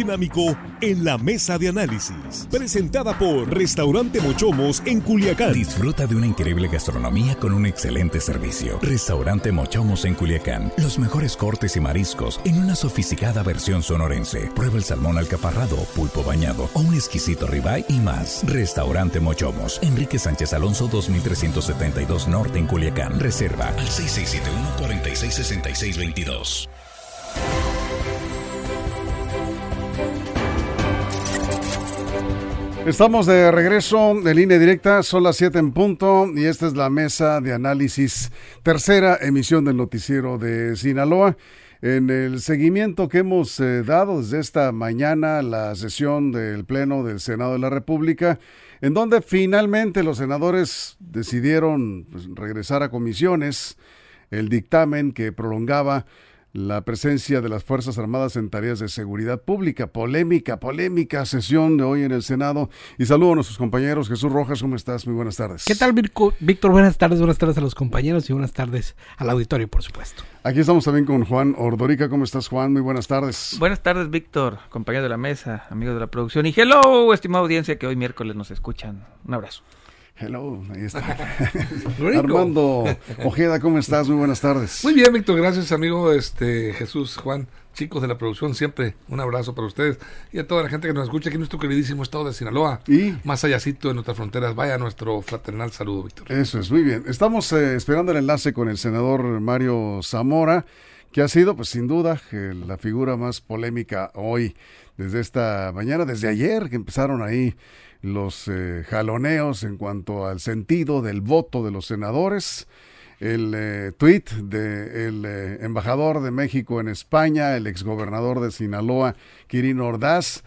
dinámico en la mesa de análisis. Presentada por Restaurante Mochomos en Culiacán. Disfruta de una increíble gastronomía con un excelente servicio. Restaurante Mochomos en Culiacán. Los mejores cortes y mariscos en una sofisticada versión sonorense. Prueba el salmón alcaparrado, pulpo bañado o un exquisito ribeye y más. Restaurante Mochomos. Enrique Sánchez Alonso 2372 Norte en Culiacán. Reserva al 6671 466622. Estamos de regreso de línea directa, son las 7 en punto y esta es la mesa de análisis, tercera emisión del noticiero de Sinaloa. En el seguimiento que hemos eh, dado desde esta mañana, la sesión del Pleno del Senado de la República, en donde finalmente los senadores decidieron pues, regresar a comisiones el dictamen que prolongaba la presencia de las Fuerzas Armadas en tareas de seguridad pública. Polémica, polémica sesión de hoy en el Senado. Y saludo a nuestros compañeros. Jesús Rojas, ¿cómo estás? Muy buenas tardes. ¿Qué tal, Víctor? Buenas tardes, buenas tardes a los compañeros y buenas tardes al auditorio, por supuesto. Aquí estamos también con Juan Ordorica. ¿Cómo estás, Juan? Muy buenas tardes. Buenas tardes, Víctor, compañero de la mesa, amigos de la producción. Y hello, estimada audiencia que hoy miércoles nos escuchan. Un abrazo. Hello, ahí está. Armando Ojeda, ¿cómo estás? Muy buenas tardes. Muy bien, Víctor, gracias, amigo este Jesús, Juan, chicos de la producción, siempre un abrazo para ustedes y a toda la gente que nos escucha aquí en nuestro queridísimo estado de Sinaloa. Y más allácito de nuestras fronteras, vaya nuestro fraternal saludo, Víctor. Eso es, muy bien. Estamos eh, esperando el enlace con el senador Mario Zamora, que ha sido, pues sin duda, la figura más polémica hoy, desde esta mañana, desde ayer, que empezaron ahí los eh, jaloneos en cuanto al sentido del voto de los senadores. El eh, tweet del eh, embajador de México en España, el exgobernador de Sinaloa, Quirino Ordaz,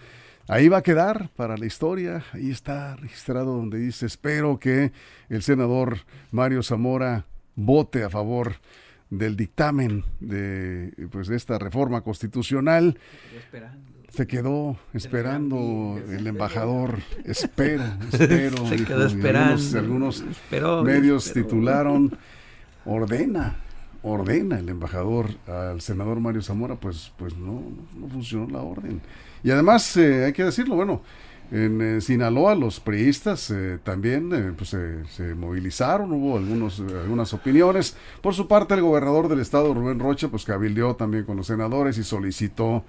ahí va a quedar para la historia. Ahí está registrado donde dice, espero que el senador Mario Zamora vote a favor del dictamen de, pues, de esta reforma constitucional se quedó esperando el embajador. Espero, espero. Se quedó esperando. Algunos, medios titularon, ordena, ordena el embajador al senador Mario Zamora. Pues, pues no, no funcionó la orden. Y además, eh, hay que decirlo, bueno, en eh, Sinaloa los priistas eh, también pues, se movilizaron, hubo algunos, algunas opiniones. Por su parte, el gobernador del estado, Rubén Rocha, pues cabildeó también con los senadores y solicitó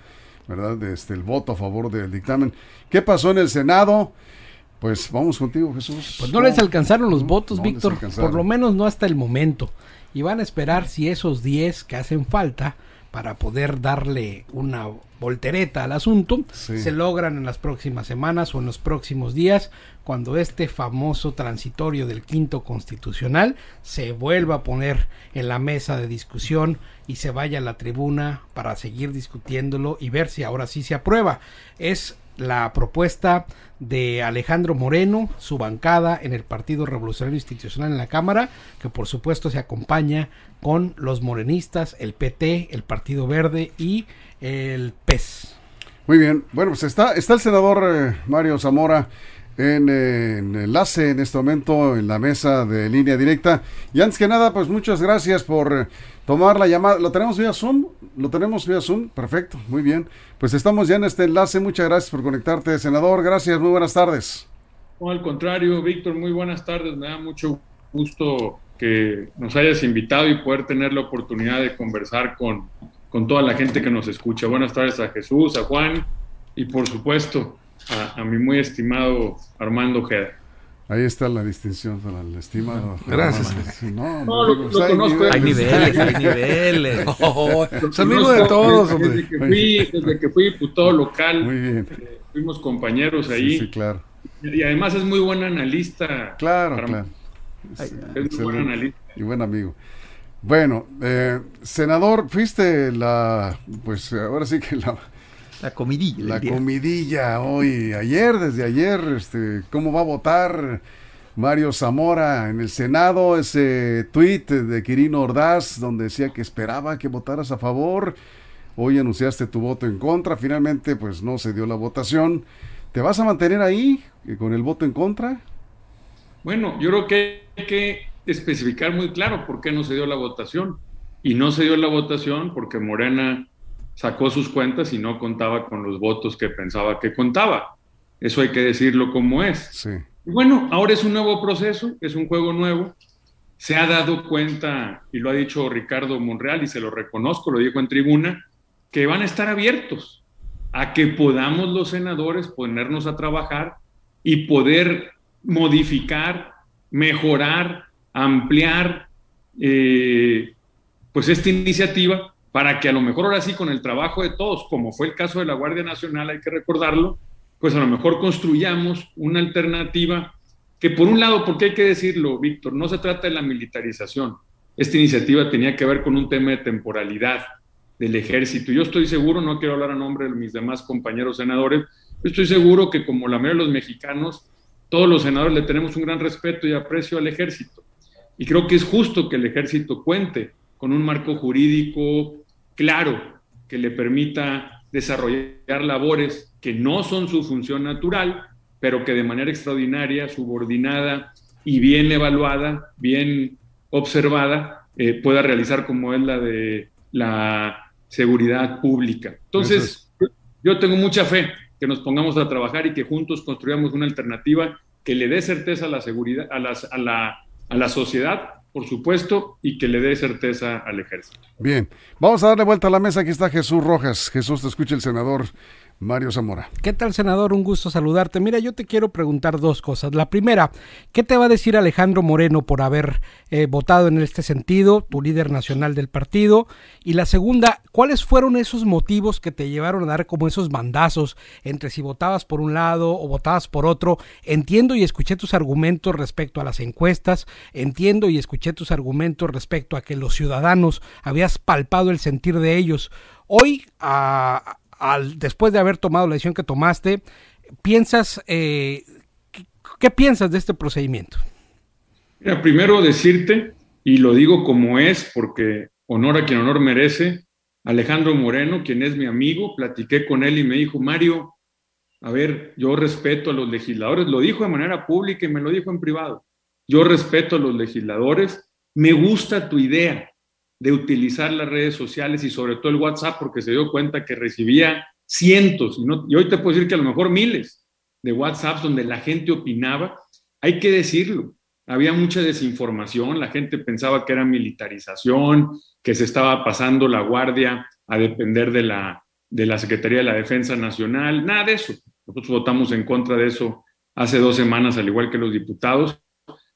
¿verdad? Este, el voto a favor del dictamen. ¿Qué pasó en el Senado? Pues vamos contigo, Jesús. Pues no, les alcanzaron los votos, Víctor, por lo menos no hasta el momento. Y van a esperar si esos 10 que hacen falta para poder darle una voltereta al asunto se logran en las próximas semanas o en los próximos días cuando este famoso transitorio del quinto constitucional se vuelva a poner en la mesa de discusión y se vaya a la tribuna para seguir discutiéndolo y ver si ahora sí se aprueba. Es la propuesta de Alejandro Moreno, su bancada en el Partido Revolucionario Institucional en la Cámara, que por supuesto se acompaña con los morenistas, el PT, el Partido Verde y el PES. Muy bien, bueno, pues está, está el senador eh, Mario Zamora en, en, enlace en este momento en la mesa de línea directa. Y antes que nada, pues muchas gracias por eh, tomar la llamada. ¿Lo tenemos vía Zoom? ¿Lo tenemos vía Zoom? Perfecto, muy bien. Pues estamos ya en este enlace. Muchas gracias por conectarte, senador. Gracias, muy buenas tardes. No, al contrario, Víctor, muy buenas tardes. Me da mucho gusto que nos hayas invitado y poder tener la oportunidad de conversar con, con toda la gente que nos escucha. Buenas tardes a Jesús, a Juan y por supuesto a, a mi muy estimado Armando Ojeda. Ahí está la distinción para el estimado. Gracias. No, no lo, pues, conozco. Hay niveles, hay niveles. Oh, es amigo de todos. Desde, que fui, desde que fui diputado local, muy bien. Eh, fuimos compañeros ahí. Sí, claro. Y además es muy buen analista. Claro, claro. Es, muy buen analista. Y buen amigo. Bueno, eh, senador, fuiste la, pues ahora sí que la, la comidilla. La comidilla hoy, ayer, desde ayer, este, ¿cómo va a votar Mario Zamora en el Senado? Ese tuit de Quirino Ordaz, donde decía que esperaba que votaras a favor. Hoy anunciaste tu voto en contra. Finalmente, pues no se dio la votación. ¿Te vas a mantener ahí eh, con el voto en contra? Bueno, yo creo que hay que especificar muy claro por qué no se dio la votación. Y no se dio la votación porque Morena sacó sus cuentas y no contaba con los votos que pensaba que contaba. Eso hay que decirlo como es. bueno, ahora es un nuevo proceso, es un juego nuevo. Se ha dado cuenta, y lo ha dicho Ricardo Monreal, y se lo reconozco, lo dijo en tribuna, que van a estar abiertos a que podamos los senadores ponernos a trabajar y poder modificar, mejorar, ampliar eh, pues esta iniciativa para que a lo mejor ahora sí con el trabajo de todos, como fue el caso de la Guardia Nacional, hay que recordarlo, pues a lo mejor construyamos una alternativa que por un lado, porque hay que decirlo, Víctor, no se trata de la militarización. Esta iniciativa tenía que ver con un tema de temporalidad del ejército. Yo estoy seguro, no quiero hablar a nombre de mis demás compañeros senadores, estoy seguro que como la mayoría de los mexicanos, todos los senadores le tenemos un gran respeto y aprecio al ejército. Y creo que es justo que el ejército cuente con un marco jurídico claro que le permita desarrollar labores que no son su función natural, pero que de manera extraordinaria, subordinada y bien evaluada, bien observada, eh, pueda realizar como es la de la seguridad pública. Entonces, yo tengo mucha fe que nos pongamos a trabajar y que juntos construyamos una alternativa que le dé certeza a la seguridad, a, las, a, la, a la sociedad, por supuesto, y que le dé certeza al ejército. Bien, vamos a darle vuelta a la mesa. Aquí está Jesús Rojas. Jesús, te escucha el senador Mario Zamora. ¿Qué tal, senador? Un gusto saludarte. Mira, yo te quiero preguntar dos cosas. La primera, ¿qué te va a decir Alejandro Moreno por haber eh, votado en este sentido, tu líder nacional del partido? Y la segunda, ¿cuáles fueron esos motivos que te llevaron a dar como esos bandazos entre si votabas por un lado o votabas por otro? Entiendo y escuché tus argumentos respecto a las encuestas, entiendo y escuché tus argumentos respecto a que los ciudadanos habías palpado el sentir de ellos. Hoy, a después de haber tomado la decisión que tomaste, piensas, eh, ¿qué, piensas de este procedimiento? Mira, primero decirte, y lo digo como es, porque honor a quien honor merece, Alejandro Moreno, quien es mi amigo, platiqué con él y me dijo, Mario, a ver, yo respeto a los legisladores, lo dijo de manera pública y me lo dijo en privado, yo respeto a los legisladores, me gusta tu idea, de utilizar las redes sociales y sobre todo el WhatsApp porque se dio cuenta que recibía cientos, y, no, y hoy te puedo decir que a lo mejor miles de WhatsApps donde la gente opinaba. Hay que decirlo, había mucha desinformación, la gente pensaba que era militarización, que se estaba pasando la guardia a depender de la, de la Secretaría de la Defensa Nacional, nada de eso. Nosotros votamos en contra de eso hace dos semanas, al igual que los diputados.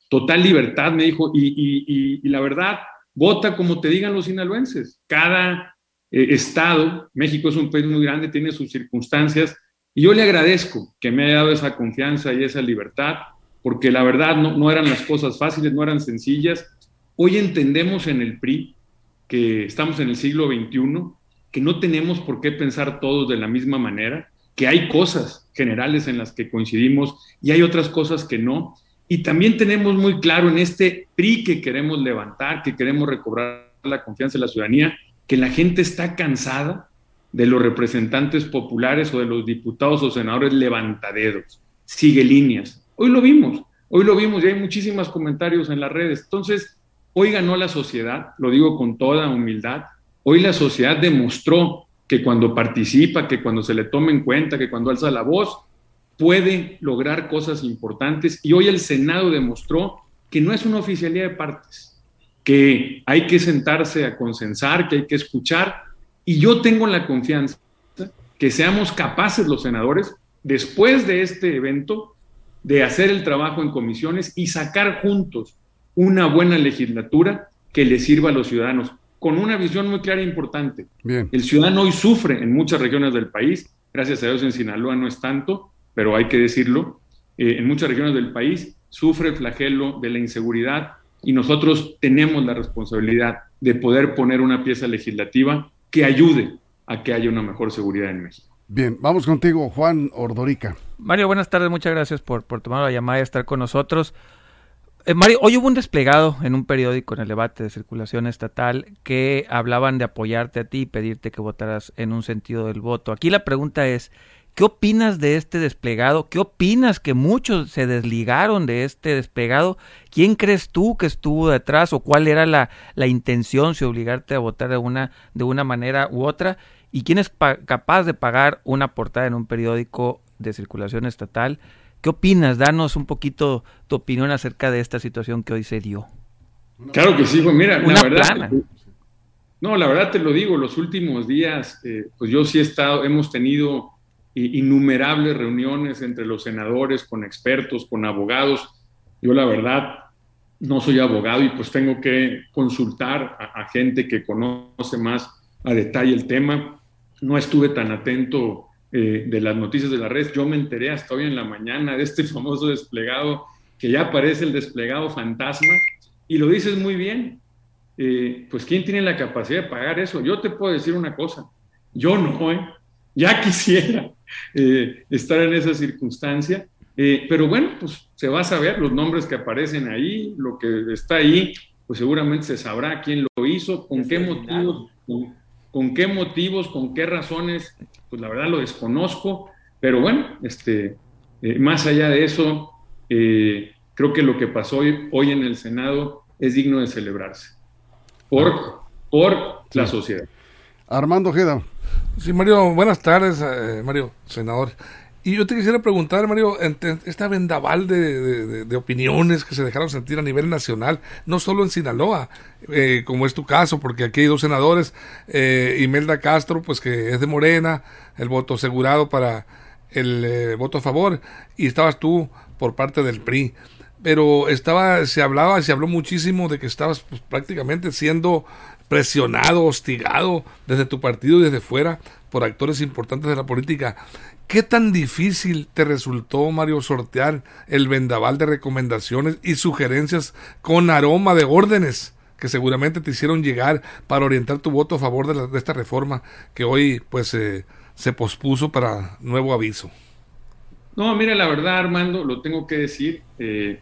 Total libertad, me dijo, y, la verdad, Vota como te digan los sinaloenses. Cada eh, estado, México es un país muy grande, tiene sus circunstancias, y yo le agradezco que me haya dado esa confianza y esa libertad, porque la verdad no, no eran las cosas fáciles, no eran sencillas. Hoy entendemos en el PRI que estamos en el siglo XXI, que no tenemos por qué pensar todos de la misma manera, que hay cosas generales en las que coincidimos y hay otras cosas que no, y también tenemos muy claro en este PRI que queremos levantar, que queremos recobrar la confianza de la ciudadanía, que la gente está cansada de los representantes populares o de los diputados o senadores levantaderos, sigue líneas. Hoy lo vimos, hoy lo vimos y hay muchísimos comentarios en las redes. Entonces, hoy ganó la sociedad, lo digo con toda humildad, hoy la sociedad demostró que cuando participa, que cuando se le toma en cuenta, que cuando alza la voz, puede lograr cosas importantes. Y hoy el Senado demostró que no es una oficialía de partes, que hay que sentarse a consensar, que hay que escuchar. Y yo tengo la confianza que seamos capaces los senadores, después de este evento, de hacer el trabajo en comisiones y sacar juntos una buena legislatura que le sirva a los ciudadanos, con una visión muy clara e importante. El ciudadano hoy sufre en muchas regiones del país, gracias a Dios en Sinaloa no es tanto, pero hay que decirlo, eh, en muchas regiones del país sufre el flagelo de la inseguridad y nosotros tenemos la responsabilidad de poder poner una pieza legislativa que ayude a que haya una mejor seguridad en México. Bien, vamos contigo, Juan Ordorica. Mario, buenas tardes, muchas gracias por, por tomar la llamada y estar con nosotros. Eh, Mario, hoy hubo un desplegado en un periódico en el debate de circulación estatal que hablaban de apoyarte a ti y pedirte que votaras en un sentido del voto. Aquí la pregunta es, ¿Qué opinas de este desplegado? ¿Qué opinas que muchos se desligaron de este desplegado? ¿Quién crees tú que estuvo detrás o cuál era la, la intención si obligarte a votar de una, de una manera u otra? ¿Y quién es capaz de pagar una portada en un periódico de circulación estatal? ¿Qué opinas? Danos un poquito tu opinión acerca de esta situación que hoy se dio. Claro que sí, pues mira, la verdad. No, la verdad te lo digo, los últimos días, eh, pues yo sí he estado, hemos tenido innumerables reuniones entre los senadores, con expertos, con abogados. Yo la verdad no soy abogado y pues tengo que consultar a, gente que conoce más a detalle el tema. No estuve tan atento eh, de las noticias de la red. Yo me enteré hasta hoy en la mañana de este famoso desplegado que ya aparece el desplegado fantasma. Y lo dices muy bien. Eh, pues ¿quién tiene la capacidad de pagar eso? Yo te puedo decir una cosa. Yo no, ¿eh? Ya quisiera eh, estar en esa circunstancia. pero bueno, pues se va a saber los nombres que aparecen ahí, lo que está ahí, pues seguramente se sabrá quién lo hizo, con qué motivos, con qué motivos, con qué razones pues la verdad lo desconozco, pero bueno, este, eh, más allá de eso, eh, creo que lo que pasó hoy, hoy, en el Senado es digno de celebrarse por, por la sociedad. Armando Geda. Sí, Mario, buenas tardes, eh, Mario, senador. Y yo te quisiera preguntar, Mario, esta vendaval de, opiniones que se dejaron sentir a nivel nacional, no solo en Sinaloa, eh, como es tu caso, porque aquí hay dos senadores, eh, Imelda Castro, pues que es de Morena, el voto asegurado para el eh, voto a favor, y estabas tú por parte del PRI. Pero estaba, se hablaba, se habló muchísimo de que estabas pues, prácticamente siendo presionado, hostigado desde tu partido y desde fuera por actores importantes de la política. ¿Qué tan difícil te resultó, Mario, sortear el vendaval de recomendaciones y sugerencias con aroma de órdenes que seguramente te hicieron llegar para orientar tu voto a favor de, esta reforma que hoy pues eh, se pospuso para nuevo aviso? No, mire, la verdad, Armando, lo tengo que decir, eh,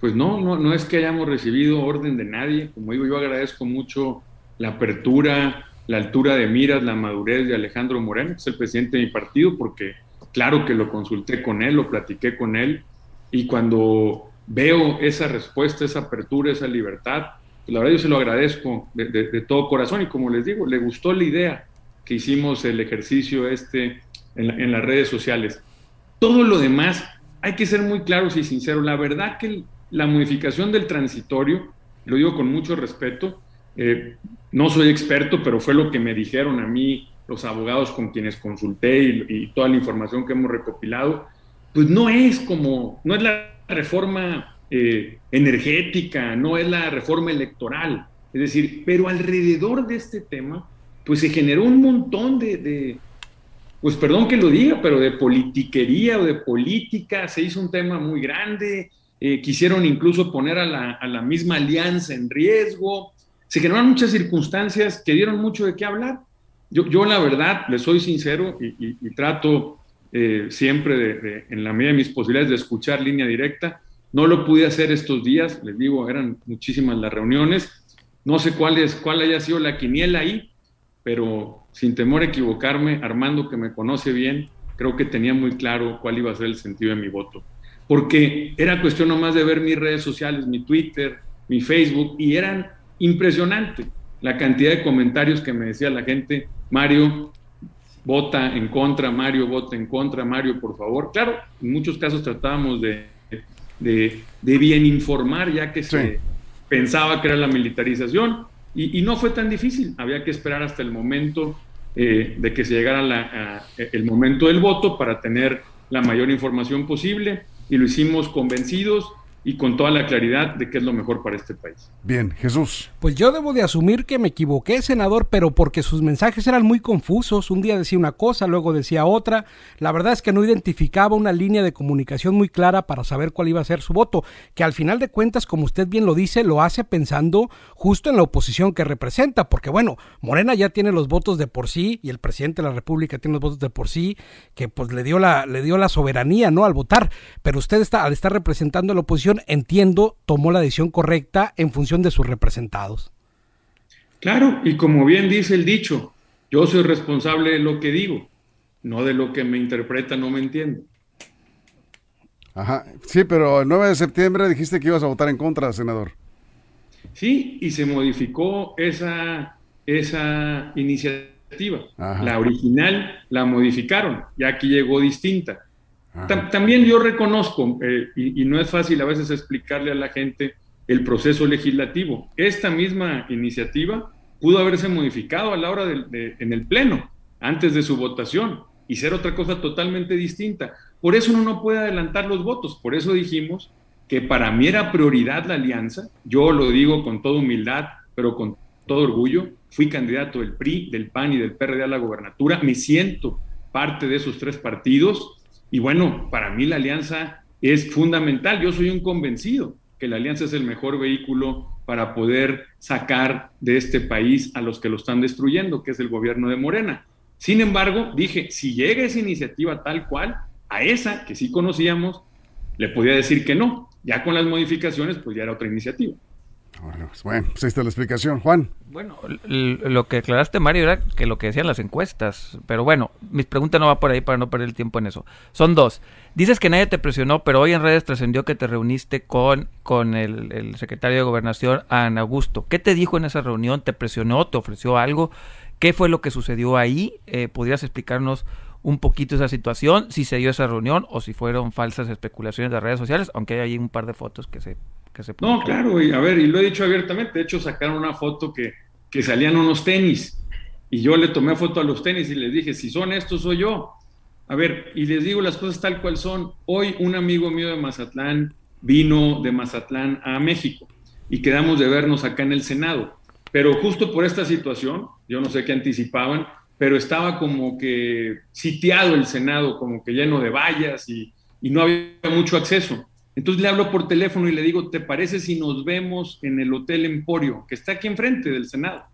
pues no, no, no es que hayamos recibido orden de nadie, como digo, yo agradezco mucho la apertura, la altura de miras, la madurez de Alejandro Moreno, que es el presidente de mi partido, porque claro que lo consulté con él, lo platiqué con él, y cuando veo esa respuesta, esa apertura, esa libertad, pues la verdad yo se lo agradezco de, todo corazón, y como les digo, le gustó la idea que hicimos el ejercicio este en, en las redes sociales. Todo lo demás, hay que ser muy claros y sinceros, la verdad que la modificación del transitorio, lo digo con mucho respeto, eh, no soy experto, pero fue lo que me dijeron a mí los abogados con quienes consulté y, toda la información que hemos recopilado, pues no es como, no es la reforma eh, energética, no es la reforma electoral, es decir, pero alrededor de este tema, pues se generó un montón de, pues perdón que lo diga, pero de politiquería o de política, se hizo un tema muy grande, eh, quisieron incluso poner a la, a la misma alianza en riesgo, se generaron muchas circunstancias que dieron mucho de qué hablar. Yo, yo la verdad, le soy sincero y, trato eh, siempre, de, en la medida de mis posibilidades, de escuchar línea directa. No lo pude hacer estos días, les digo, eran muchísimas las reuniones. No sé cuál, es, cuál haya sido la quiniela ahí, pero sin temor a equivocarme, Armando, que me conoce bien, creo que tenía muy claro cuál iba a ser el sentido de mi voto. Porque era cuestión nomás de ver mis redes sociales, mi Twitter, mi Facebook, y eran impresionante la cantidad de comentarios que me decía la gente, Mario, vota en contra, Mario, vota en contra, Mario, por favor. Claro, en muchos casos tratábamos de, de, bien informar, ya que se pensaba que era la militarización, y, no fue tan difícil, había que esperar hasta el momento eh, de que se llegara el momento del voto para tener la mayor información posible, y lo hicimos convencidos y con toda la claridad de qué es lo mejor para este país. Bien, Jesús. Pues yo debo de asumir que me equivoqué, senador, pero porque sus mensajes eran muy confusos. Un día decía una cosa, luego decía otra. La verdad es que no identificaba una línea de comunicación muy clara para saber cuál iba a ser su voto, que al final de cuentas, como usted bien lo dice, lo hace pensando justo en la oposición que representa, porque bueno, Morena ya tiene los votos de por sí y el presidente de la República tiene los votos de por sí, que pues le dio la le dio la soberanía, ¿no? al votar, pero usted está al estar representando a la oposición entiendo, tomó la decisión correcta en función de sus representados. Claro, y como bien dice el dicho, yo soy responsable de lo que digo, no de lo que me interpreta, no me entiendo. Ajá, sí, pero el 9 de septiembre dijiste que ibas a votar en contra, senador. Sí, y se modificó esa, esa iniciativa La original la modificaron, ya aquí llegó distinta. También yo reconozco, eh, y, no es fácil a veces explicarle a la gente el proceso legislativo. Esta misma iniciativa pudo haberse modificado a la hora de, en el Pleno, antes de su votación, y ser otra cosa totalmente distinta. Por eso uno no puede adelantar los votos. Por eso dijimos que para mí era prioridad la alianza. Yo lo digo con toda humildad, pero con todo orgullo. Fui candidato del PRI, del PAN y del PRD a la gobernatura. Me siento parte de esos tres partidos. Y bueno, para mí la alianza es fundamental. Yo soy un convencido que la alianza es el mejor vehículo para poder sacar de este país a los que lo están destruyendo, que es el gobierno de Morena. Sin embargo, dije, si llega esa iniciativa tal cual, a esa que sí conocíamos, le podía decir que no. Ya con las modificaciones, pues ya era otra iniciativa. Bueno, pues, bueno, pues ahí está la explicación. Juan. Bueno, lo que aclaraste, Mario, era que lo que decían las encuestas. Pero bueno, mi pregunta no va por ahí para no perder el tiempo en eso. Son dos. Dices que nadie te presionó, pero hoy en redes trascendió que te reuniste con, con el, secretario de Gobernación, Ana Augusto. ¿Qué te dijo en esa reunión? ¿Te presionó? ¿Te ofreció algo? ¿Qué fue lo que sucedió ahí? Eh, ¿Podrías explicarnos un poquito esa situación? Si se dio esa reunión o si fueron falsas especulaciones de redes sociales, aunque hay ahí un par de fotos que se no, claro, y a ver, y lo he dicho abiertamente, de hecho sacaron una foto que, que salían unos tenis, y yo le tomé foto a los tenis y les dije, si son estos, soy yo. A ver, y les digo las cosas tal cual son. Hoy un amigo mío de Mazatlán vino de Mazatlán a México y quedamos de vernos acá en el Senado. Pero justo por esta situación, yo no sé qué anticipaban, pero estaba como que sitiado el Senado, como que lleno de vallas y, y no había mucho acceso. Entonces le hablo por teléfono y le digo, ¿te parece si nos vemos en el Hotel Emporio, que está aquí enfrente del Senado?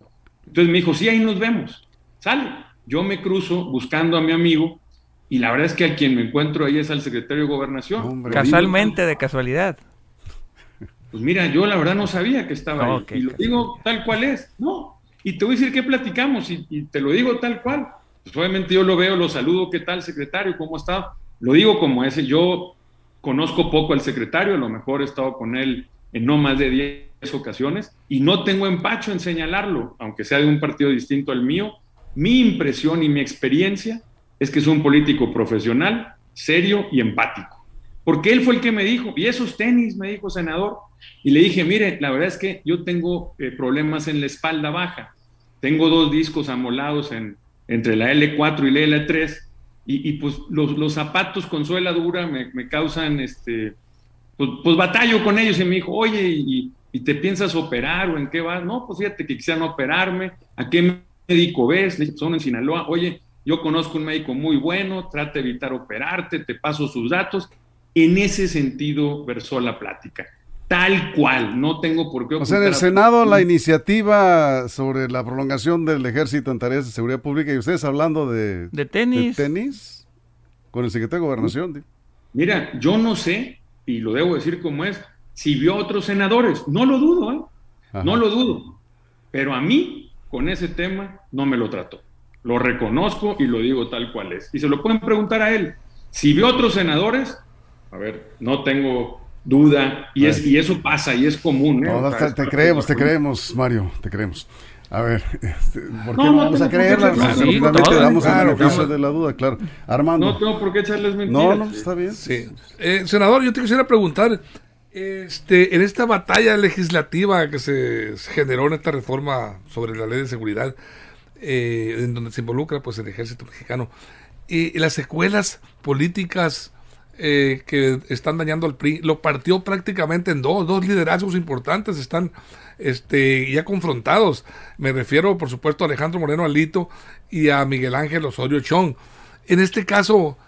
Entonces me dijo, sí, ahí nos vemos. Sale. Yo me cruzo buscando a mi amigo y la verdad es que a quien me encuentro ahí es al secretario de Gobernación. Casualmente, de casualidad. Pues mira, yo la verdad no sabía que estaba ahí. Y lo digo tal cual es. No. Y te voy a decir qué platicamos y, y, te lo digo tal cual. Pues obviamente yo lo veo, lo saludo, ¿qué tal, secretario? ¿Cómo está? Lo digo como ese. Yo Conozco poco al secretario, a lo mejor he estado con él en no más de 10 ocasiones y no tengo empacho en señalarlo, aunque sea de un partido distinto al mío. Mi impresión y mi experiencia es que es un político profesional, serio y empático. Porque él fue el que me dijo, y esos tenis, me dijo senador. Y le dije, mire, la verdad es que yo tengo eh, problemas en la espalda baja. Tengo dos discos amolados en, entre la L4 y la L3 y, pues los, zapatos con suela dura me, causan, este, pues, pues, batallo con ellos y me dijo, oye, y, te piensas operar o en qué vas? No, pues fíjate que quisieran operarme, ¿a qué médico ves? Le dije, son en Sinaloa, oye, yo conozco un médico muy bueno, trata de evitar operarte, te paso sus datos. En ese sentido versó la plática tal cual, no tengo por qué... O sea, en el Senado la iniciativa sobre la prolongación del ejército en tareas de seguridad pública y ustedes hablando de... De tenis. De tenis con el secretario de Gobernación. Mira, yo no sé, y lo debo decir como es, si vio a otros senadores, no lo dudo, ¿eh? No lo dudo, pero a mí con ese tema no me lo trató. Lo reconozco y lo digo tal cual es. Y se lo pueden preguntar a él. Si vio a otros senadores, a ver, no tengo duda, y, es, y eso pasa, y es común. ¿eh? te, creemos, te creemos, Mario, te creemos. A ver, este, ¿por qué no, vamos a creerla? Sí, damos el beneficio de la duda, claro. Armando. No tengo por qué echarles mentiras. No, no, está bien. Sí. Eh, senador, yo te quisiera preguntar, este, en esta batalla legislativa que se, generó en esta reforma sobre la ley de seguridad, eh, en donde se involucra pues el ejército mexicano, y las secuelas políticas eh, que están dañando al PRI, lo partió prácticamente en dos, dos liderazgos importantes están este, ya confrontados. Me refiero, por supuesto, a Alejandro Moreno Alito y a Miguel Ángel Osorio Chong. En este caso,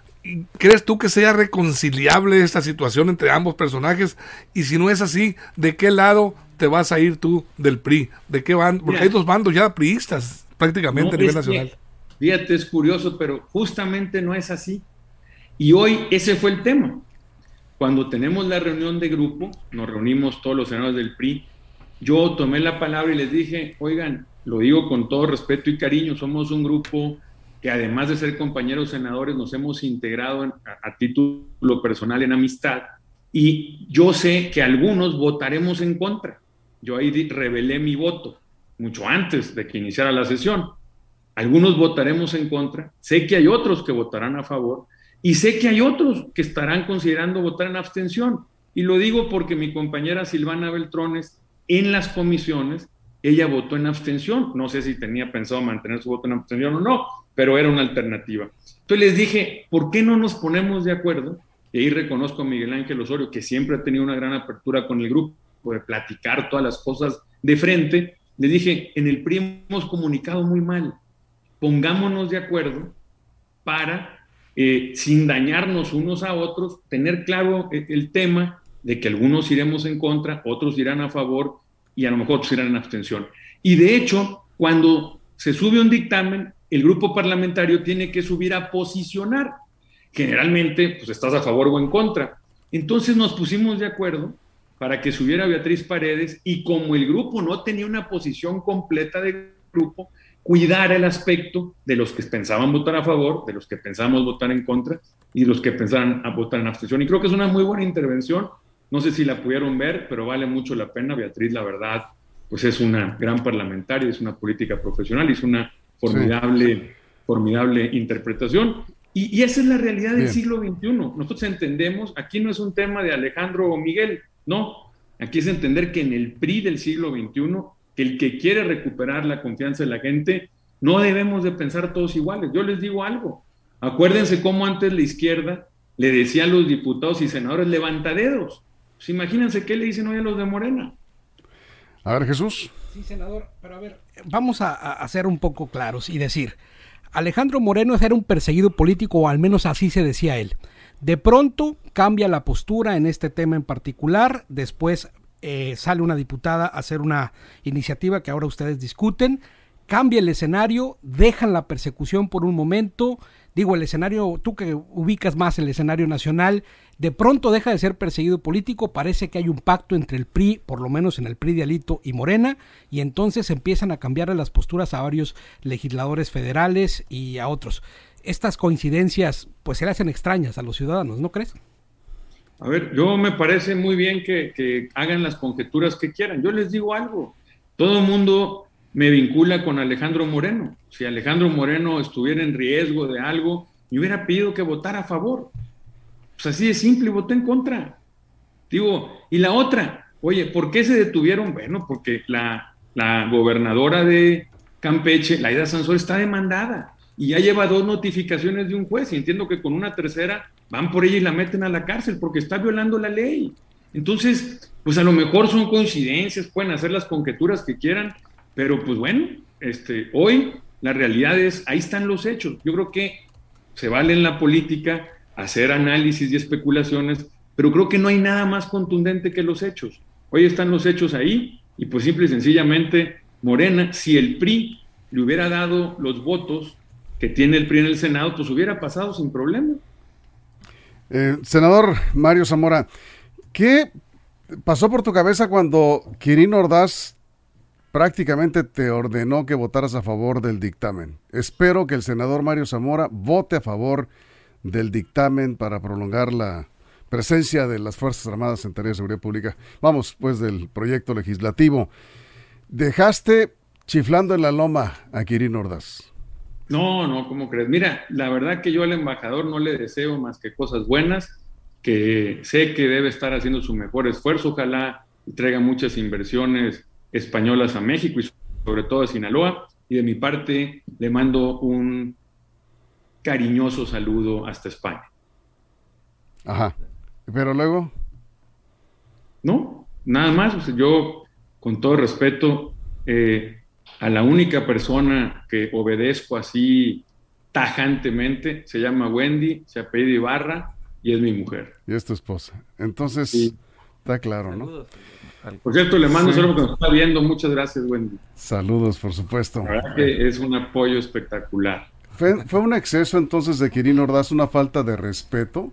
¿crees tú que sea reconciliable esta situación entre ambos personajes? Y si no es así, ¿de qué lado te vas a ir tú del PRI? ¿De qué van? Porque hay dos bandos ya priistas prácticamente a nivel nacional. fíjate, es curioso, pero justamente no es así. Y hoy ese fue el tema. Cuando tenemos la reunión de grupo, nos reunimos todos los senadores del PRI, yo tomé la palabra y les dije, oigan, lo digo con todo respeto y cariño, somos un grupo que además de ser compañeros senadores nos hemos integrado a, título personal en amistad y yo sé que algunos votaremos en contra. Yo ahí revelé mi voto mucho antes de que iniciara la sesión. algunos votaremos en contra, sé que hay otros que votarán a favor y sé que hay otros que estarán considerando votar en abstención. Y lo digo porque mi compañera Silvana Beltrones en las comisiones, ella votó en abstención. No sé si tenía pensado mantener su voto en abstención o no, pero era una alternativa. Entonces les dije, ¿por qué no nos ponemos de acuerdo? Y ahí reconozco a Miguel Ángel Osorio, que siempre ha tenido una gran apertura con el grupo, de platicar todas las cosas de frente. Le dije, en el PRI hemos comunicado muy mal. Pongámonos de acuerdo para, eh, sin dañarnos unos a otros, tener claro el, el tema de que algunos iremos en contra, otros irán a favor y a lo mejor otros irán en abstención. Y de hecho, cuando se sube un dictamen, el grupo parlamentario tiene que subir a posicionar. Generalmente, pues estás a favor o en contra. Entonces nos pusimos de acuerdo para que subiera Beatriz Paredes y como el grupo no tenía una posición completa de grupo, cuidar el aspecto de los que pensaban votar a favor, de los que pensábamos votar en contra y de los que pensaban a votar en abstención. Y creo que es una muy buena intervención no sé si la pudieron ver, pero vale mucho la pena. Beatriz, la verdad, pues es una gran parlamentaria, es una política profesional, es una formidable, formidable interpretación. Y, esa es la realidad del siglo XXI. Nosotros entendemos, aquí no es un tema de Alejandro o Miguel, no. Aquí es entender que en el PRI del siglo XXI, el que quiere recuperar la confianza de la gente, no debemos de pensar todos iguales. Yo les digo algo. Acuérdense cómo antes la izquierda le decía a los diputados y senadores levantadedos. Pues imagínense qué le dicen hoy a los de Morena. A ver, Jesús. Sí, senador, pero a ver, vamos a, a ser un poco claros y decir, Alejandro Moreno era un perseguido político, o al menos así se decía él. De pronto cambia la postura en este tema en particular, después eh, sale una diputada a hacer una iniciativa que ahora ustedes discuten, cambia el escenario, dejan la persecución por un momento, digo el escenario, tú que ubicas más el escenario nacional, de pronto deja de ser perseguido político, parece que hay un pacto entre el PRI, por lo menos en el PRI de Alito y Morena, y entonces empiezan a cambiar las posturas a varios legisladores federales y a otros. Estas coincidencias pues se le hacen extrañas a los ciudadanos, ¿no crees? A ver, yo me parece muy bien que, hagan las conjeturas que quieran. Yo les digo algo, todo el mundo me vincula con Alejandro Moreno. Si Alejandro Moreno estuviera en riesgo de algo, me hubiera pedido que votara a favor. Pues así de simple, voté en contra. Digo, y la otra, oye, ¿por qué se detuvieron? Bueno, porque la, la gobernadora de Campeche, Laida Sansor, está demandada y ya lleva dos notificaciones de un juez y entiendo que con una tercera van por ella y la meten a la cárcel porque está violando la ley. Entonces, pues a lo mejor son coincidencias, pueden hacer las conjeturas que quieran, pero pues bueno, este, hoy la realidad es, ahí están los hechos. Yo creo que se vale en la política hacer análisis y especulaciones, pero creo que no hay nada más contundente que los hechos. Hoy están los hechos ahí y pues simple y sencillamente Morena, si el PRI le hubiera dado los votos que tiene el PRI en el Senado, pues hubiera pasado sin problema. Eh, senador Mario Zamora, ¿qué pasó por tu cabeza cuando Quirino Ordaz prácticamente te ordenó que votaras a favor del dictamen? Espero que el senador Mario Zamora vote a favor del dictamen para prolongar la presencia de las Fuerzas Armadas en tareas de seguridad pública. Vamos, pues, del proyecto legislativo. Dejaste chiflando en la loma a Quirino Ordaz. No, no, ¿cómo crees? Mira, la verdad que yo al embajador no le deseo más que cosas buenas, que sé que debe estar haciendo su mejor esfuerzo, ojalá traiga muchas inversiones españolas a México y sobre todo a Sinaloa. Y de mi parte le mando un cariñoso saludo hasta España. Ajá. Pero luego. No, nada más. yo, con todo respeto, eh, a la única persona que obedezco así tajantemente se llama Wendy, se apellida Ibarra y es mi mujer. Y es tu esposa. Entonces, está claro, ¿no? Por cierto, le mando solo porque nos está viendo. Muchas gracias, Wendy. Saludos, por supuesto. La verdad que es un apoyo espectacular. ¿Fue, un exceso entonces de Quirino Ordaz, una falta de respeto?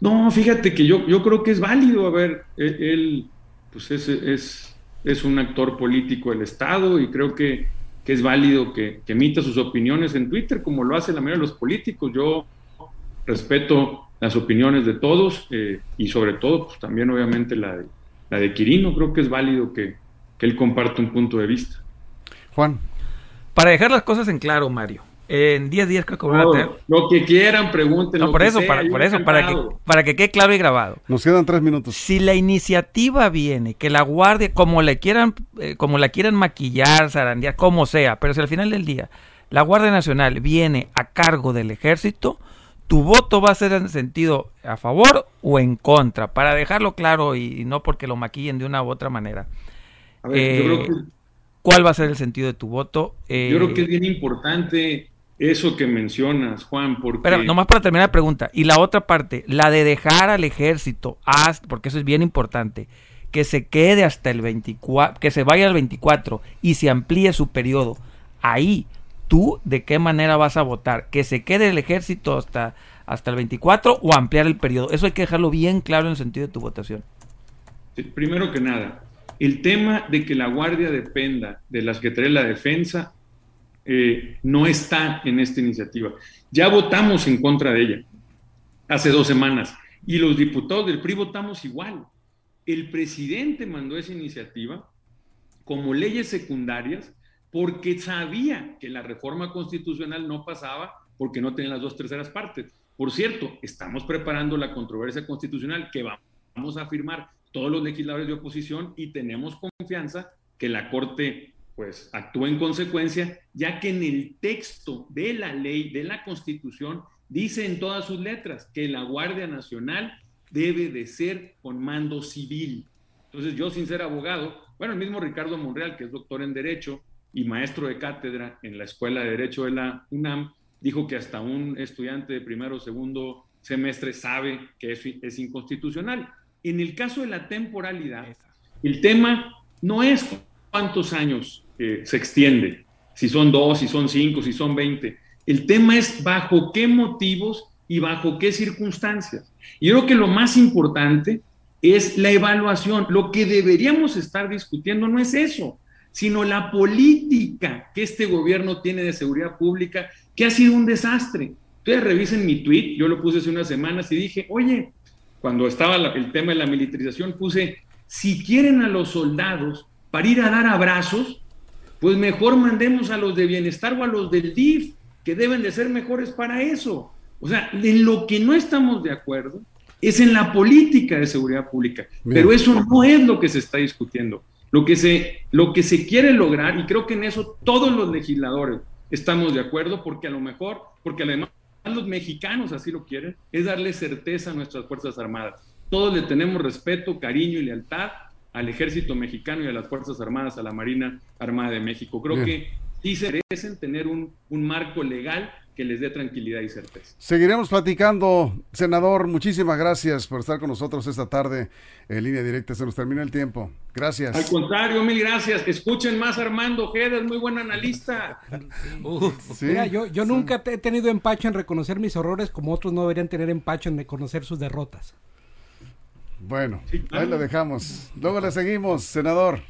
No, fíjate que yo, yo creo que es válido. A ver, e, él, pues es, es, es, un actor político del Estado y creo que, que es válido que, que, emita sus opiniones en Twitter, como lo hace la mayoría de los políticos. Yo respeto las opiniones de todos eh, y sobre todo, pues también obviamente la de, la de Quirino. Creo que es válido que, que él comparte un punto de vista. Juan. Para dejar las cosas en claro, Mario. En 10 días creo que van a tener. Lo que quieran, pregunten. No, por eso, para, por eso, para que, para que quede claro y grabado. Nos quedan tres minutos. Si la iniciativa viene, que la guardia, como le quieran, eh, como la quieran maquillar, zarandear, como sea, pero si al final del día la Guardia Nacional viene a cargo del ejército, tu voto va a ser en sentido a favor o en contra, para dejarlo claro y, no porque lo maquillen de una u otra manera. Eh, ¿Cuál va a ser el sentido de tu voto? yo creo que es bien importante eso que mencionas, Juan, porque... Pero nomás para terminar la pregunta, y la otra parte, la de dejar al ejército, hasta, porque eso es bien importante, que se quede hasta el 24, que se vaya al 24 y se amplíe su periodo, ahí, ¿tú de qué manera vas a votar? ¿Que se quede el ejército hasta, hasta el 24 o ampliar el periodo? Eso hay que dejarlo bien claro en el sentido de tu votación. Primero que nada, el tema de que la Guardia dependa de las que trae la defensa eh, no está en esta iniciativa. Ya votamos en contra de ella hace dos semanas y los diputados del PRI votamos igual. El presidente mandó esa iniciativa como leyes secundarias porque sabía que la reforma constitucional no pasaba porque no tenía las dos terceras partes. Por cierto, estamos preparando la controversia constitucional que vamos a firmar todos los legisladores de oposición y tenemos confianza que la Corte pues actúa en consecuencia, ya que en el texto de la ley, de la Constitución, dice en todas sus letras que la Guardia Nacional debe de ser con mando civil. Entonces yo, sin ser abogado, bueno, el mismo Ricardo Monreal, que es doctor en Derecho y maestro de cátedra en la Escuela de Derecho de la UNAM, dijo que hasta un estudiante de primero o segundo semestre sabe que eso es inconstitucional. En el caso de la temporalidad, el tema no es cuántos años se extiende, si son dos, si son cinco, si son veinte. El tema es bajo qué motivos y bajo qué circunstancias. Y creo que lo más importante es la evaluación. Lo que deberíamos estar discutiendo no es eso, sino la política que este gobierno tiene de seguridad pública, que ha sido un desastre. Ustedes revisen mi tweet, yo lo puse hace unas semanas y dije, oye, cuando estaba el tema de la militarización, puse, si quieren a los soldados para ir a dar abrazos, pues mejor mandemos a los de bienestar o a los del DIF, que deben de ser mejores para eso. O sea, en lo que no estamos de acuerdo es en la política de seguridad pública, pero eso no es lo que se está discutiendo. Lo que, se, lo que se quiere lograr, y creo que en eso todos los legisladores estamos de acuerdo, porque a lo mejor, porque además los mexicanos así lo quieren, es darle certeza a nuestras Fuerzas Armadas. Todos le tenemos respeto, cariño y lealtad al ejército mexicano y a las Fuerzas Armadas, a la Marina Armada de México. Creo que sí se merecen tener un, un marco legal que les dé tranquilidad y certeza. Seguiremos platicando, senador. Muchísimas gracias por estar con nosotros esta tarde en línea directa. Se nos termina el tiempo. Gracias. Al contrario, mil gracias. Escuchen más Armando Ojeda, es muy buen analista. Mira, yo, yo nunca he tenido empacho en reconocer mis errores como otros no deberían tener empacho en reconocer sus derrotas. Bueno, ahí lo dejamos. Luego le seguimos, senador.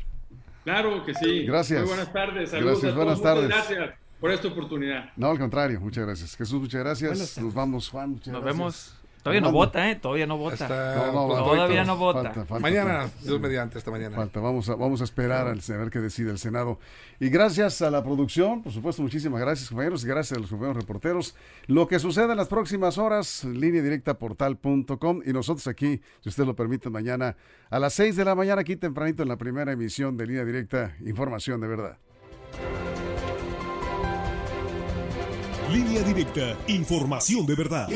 Claro que sí. Gracias. Muy buenas tardes. Saludos gracias, buenas tardes. Gracias por esta oportunidad. No, al contrario, muchas gracias. Jesús, muchas gracias. Nos vamos, Juan. Muchas Nos vemos. Todavía no vota, ¿eh? Todavía no vota. Todavía no vota. mañana, Dios mediante, esta mañana. Falta, vamos a, vamos a esperar a ver qué decide el Senado. Y gracias a la producción, por supuesto, muchísimas gracias, compañeros, y gracias a los compañeros reporteros. Lo que suceda en las próximas horas, línea directa portal.com. Y nosotros aquí, si usted lo permite, mañana a las 6 de la mañana, aquí tempranito en la primera emisión de línea directa, información de verdad. Línea directa, información de verdad.